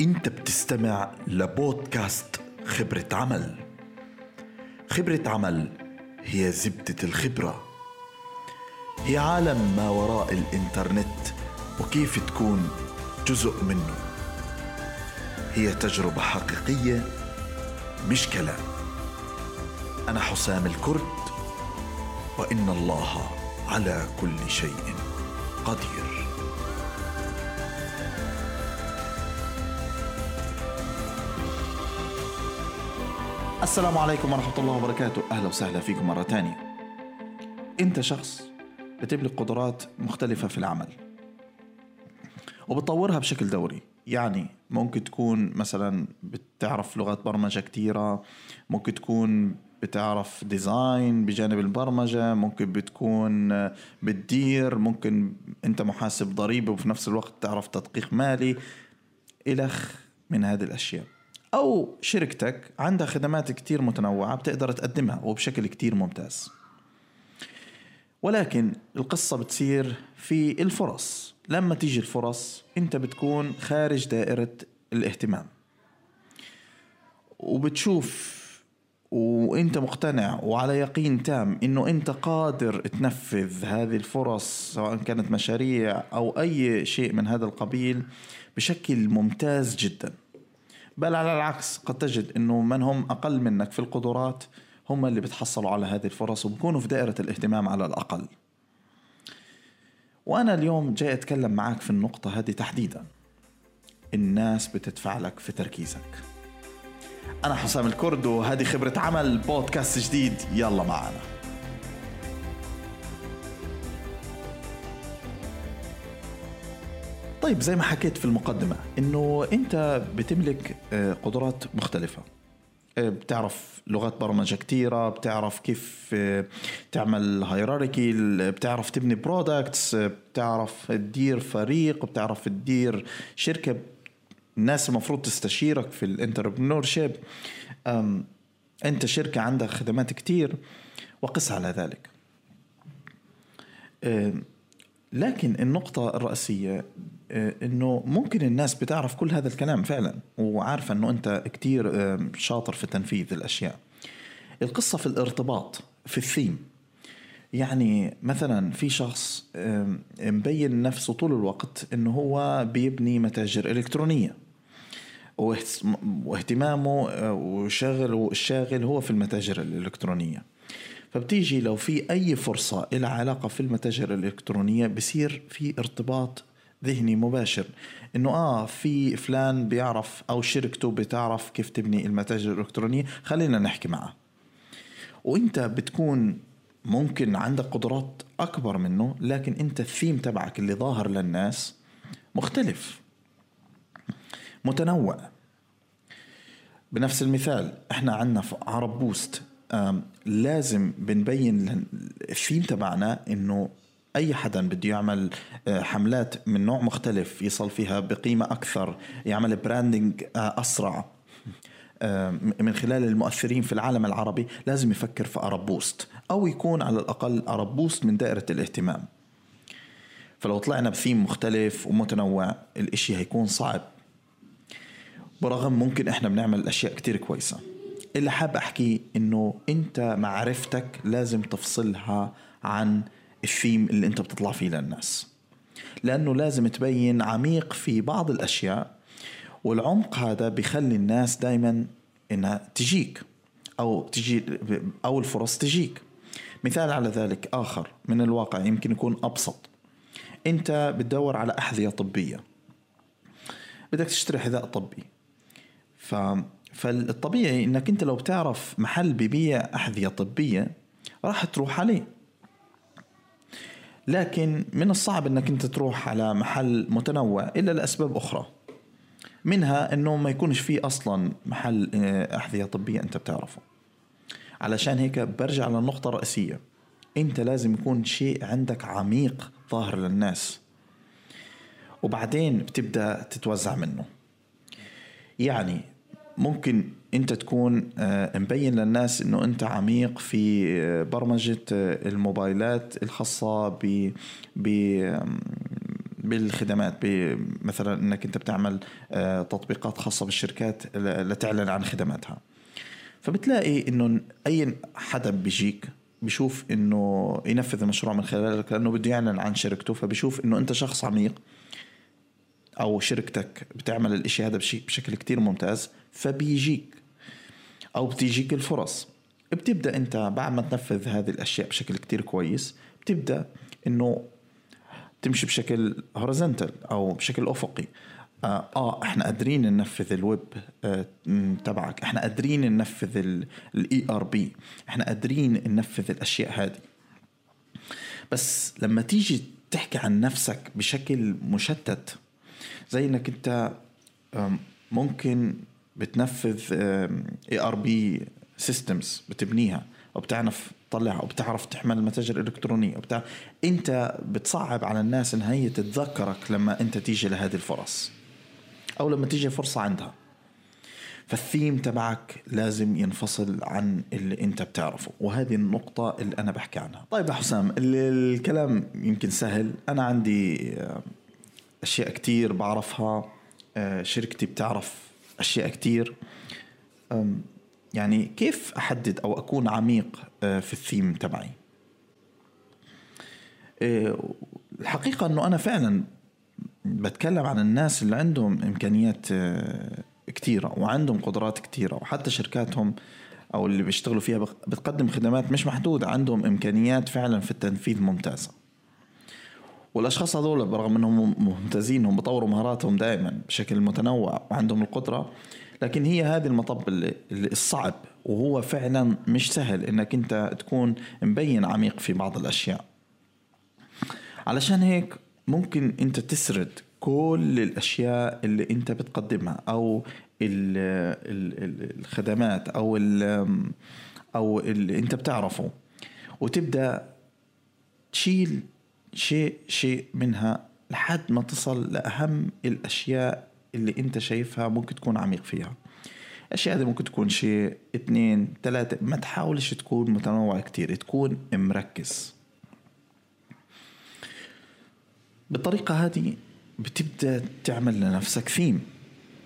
انت بتستمع لبودكاست خبرة عمل. خبرة عمل هي زبدة الخبرة. هي عالم ما وراء الإنترنت وكيف تكون جزء منه. هي تجربة حقيقية مش كلام. أنا حسام الكرد وإن الله على كل شيء قدير. السلام عليكم ورحمة الله وبركاته. أهلا وسهلا فيكم مرة تانية أنت شخص بتملك قدرات مختلفة في العمل وبتطورها بشكل دوري. يعني ممكن تكون مثلا بتعرف لغات برمجة كتيرة ممكن تكون بتعرف ديزاين بجانب البرمجة ممكن بتكون بتدير ممكن أنت محاسب ضريبي وفي نفس الوقت تعرف تدقيق مالي إلخ من هذه الأشياء. أو شركتك عندها خدمات كتير متنوعة بتقدر تقدمها وبشكل كتير ممتاز. ولكن القصة بتصير في الفرص. لما تيجي الفرص أنت بتكون خارج دائرة الاهتمام. وبتشوف وأنت مقتنع وعلى يقين تام إنه أنت قادر تنفذ هذه الفرص سواء كانت مشاريع أو أي شيء من هذا القبيل بشكل ممتاز جدا. بل على العكس قد تجد إنه من هم أقل منك في القدرات هم اللي بتحصلوا على هذه الفرص وبكونوا في دائرة الاهتمام على الأقل. وأنا اليوم جاي أتكلم معك في النقطة هذه تحديدا. الناس بتدفع لك في تركيزك. أنا حسام الكرد وهذه خبرة عمل بودكاست جديد. يلا معنا. طيب زي ما حكيت في المقدمة إنه أنت بتملك آه، قدرات مختلفة. آه، بتعرف لغات برمجة كتيرة بتعرف كيف آه، تعمل هيراركي بتعرف تبني برودكتس بتعرف تدير فريق بتعرف تدير شركة الناس المفروض تستشيرك في ال entrepreneurship أنت شركة عندها خدمات كتير وقس على ذلك. لكن النقطة الرئيسية آه، إنه ممكن الناس بتعرف كل هذا الكلام فعلا وعارفة إنه أنت كتير آه، شاطر في تنفيذ الأشياء. القصة في الارتباط في الثيم. يعني مثلا في شخص آه، مبين نفسه طول الوقت إنه هو بيبني متاجر إلكترونية. واهتمامه وشغل الشاغل هو في المتاجر الإلكترونية. فبتيجي لو في أي فرصة إلى علاقة في المتاجر الإلكترونية بصير في ارتباط ذهني مباشر. إنه آه في فلان بيعرف أو شركته بتعرف كيف تبني المتاجر الإلكترونية خلينا نحكي معه. وإنت بتكون ممكن عندك قدرات أكبر منه لكن إنت الثيم تبعك اللي ظاهر للناس مختلف متنوع. بنفس المثال إحنا عندنا في عرب بوست. لازم بنبين الثيم تبعنا إنه أي حدا بده يعمل آه، حملات من نوع مختلف يصل فيها بقيمة أكثر يعمل branding آه، أسرع. من خلال المؤثرين في العالم العربي لازم يفكر في ارب بوست أو يكون على الأقل ارب بوست من دائرة الاهتمام. فلو طلعنا بثيم مختلف ومتنوع الإشي هيكون صعب. برغم ممكن إحنا بنعمل أشياء كتير كويسة. اللي حاب احكيه إنه أنت معرفتك لازم تفصلها عن الثيم اللي أنت بتطلع فيه للناس. لأنه لازم تبين عميق في بعض الأشياء والعمق هذا بيخلي الناس دائما إنها تجيك أو تجي أو الفرص تجيك. مثال على ذلك آخر من الواقع يمكن يكون أبسط. أنت بتدور على أحذية طبية. بدك تشتري حذاء طبي. ف فالطبيعي إنك أنت لو بتعرف محل ببيع أحذية طبية راح تروح عليه. لكن من الصعب إنك أنت تروح على محل متنوع إلا لأسباب أخرى منها إنه ما يكونش فيه أصلا محل آه، أحذية طبية أنت بتعرفه. علشان هيك برجع للنقطه الرئيسيه أنت لازم يكون شيء عندك عميق ظاهر للناس. وبعدين بتبدأ تتوزع منه. يعني ممكن انت تكون آه، مبين للناس انه انت عميق في آه، برمجة آه، الموبايلات الخاصة ب بالخدمات مثلا انك انت بتعمل تطبيقات خاصة بالشركات لتعلن عن خدماتها. فبتلاقي انه اي حدا بيجيك بشوف انه ينفذ المشروع من خلالك لأنه بده يعلن عن شركته فبشوف انه انت شخص عميق. أو شركتك بتعمل الإشي هذا بشكل كتير ممتاز فبيجيك أو بتيجيك الفرص. بتبدأ أنت بعد ما تنفذ هذه الأشياء بشكل كتير كويس بتبدأ إنه تمشي بشكل هوريزونتال أو بشكل أفقي. آه, آه إحنا قادرين ننفذ الويب آه تبعك. إحنا قادرين ننفذ ال ERP إحنا قادرين ننفذ الأشياء هذه. بس لما تيجي تحكي عن نفسك بشكل مشتت زي إنك أنت ممكن بتنفذ ERP systems بتبنيها أو بتعرف تطلعها أو بتعرف تحمل المتاجر الالكترونيه وبتاع أنت بتصعب على الناس إن هي تتذكرك لما أنت تيجي لهذه الفرص أو لما تيجي فرصة عندها. فالثيم تبعك لازم ينفصل عن اللي أنت بتعرفه وهذه النقطة اللي أنا بحكي عنها. طيب يا حسام الكلام يمكن سهل. أنا عندي أشياء كتير بعرفها آه، شركتي بتعرف أشياء كتير. يعني كيف أحدد أو أكون عميق آه، في الثيم تبعي؟ الحقيقة إنه أنا فعلا بتكلم عن الناس اللي عندهم إمكانيات آه، كثيره وعندهم قدرات كثيره وحتى شركاتهم أو اللي بيشتغلوا فيها بتقدم خدمات مش محدودة عندهم إمكانيات فعلا في التنفيذ ممتازة. والأشخاص هذول برغم إنهم ممتازين هم بطوروا مهاراتهم دائما بشكل متنوع وعندهم القدرة لكن هي هذه المطب الصعب وهو فعلا مش سهل إنك أنت تكون مبين عميق في بعض الأشياء. علشان هيك ممكن أنت تسرد كل الأشياء اللي أنت بتقدمها أو الخدمات أو أو اللي أنت بتعرفه وتبدأ تشيل شيء شيء منها لحد ما تصل لأهم الأشياء اللي أنت شايفها ممكن تكون عميق فيها. الأشياء هذه ممكن تكون شيء اثنين ثلاثة ما تحاولش تكون متنوع كتير تكون مركز. بالطريقة هذه بتبدأ تعمل لنفسك theme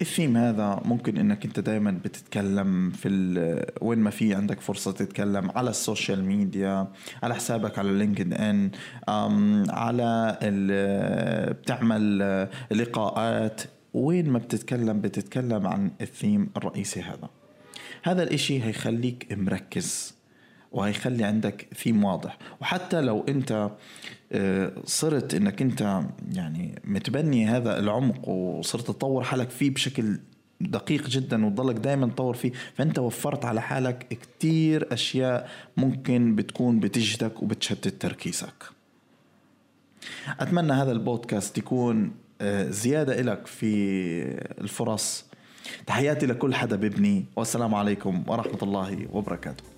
ال theme هذا ممكن إنك أنت دائما بتتكلم في وين ما في عندك فرصة تتكلم على ال social media على حسابك على LinkedIn على بتعمل لقاءات. وين ما بتتكلم بتتكلم عن الثيم الرئيسي هذا. هذا الإشي هيخليك مركز. وهيخلي عندك ثيم واضح. وحتى لو انت آه، صرت انك انت يعني متبني هذا العمق وصرت تطور حالك فيه بشكل دقيق جدا وتضلك دائما تطور فيه فأنت وفرت على حالك كتير أشياء ممكن بتكون بتجهدك وبتشتت تركيزك. أتمنى هذا البودكاست يكون آه، زيادة لك في الفرص. تحياتي لكل حدا ببني والسلام عليكم ورحمة الله وبركاته.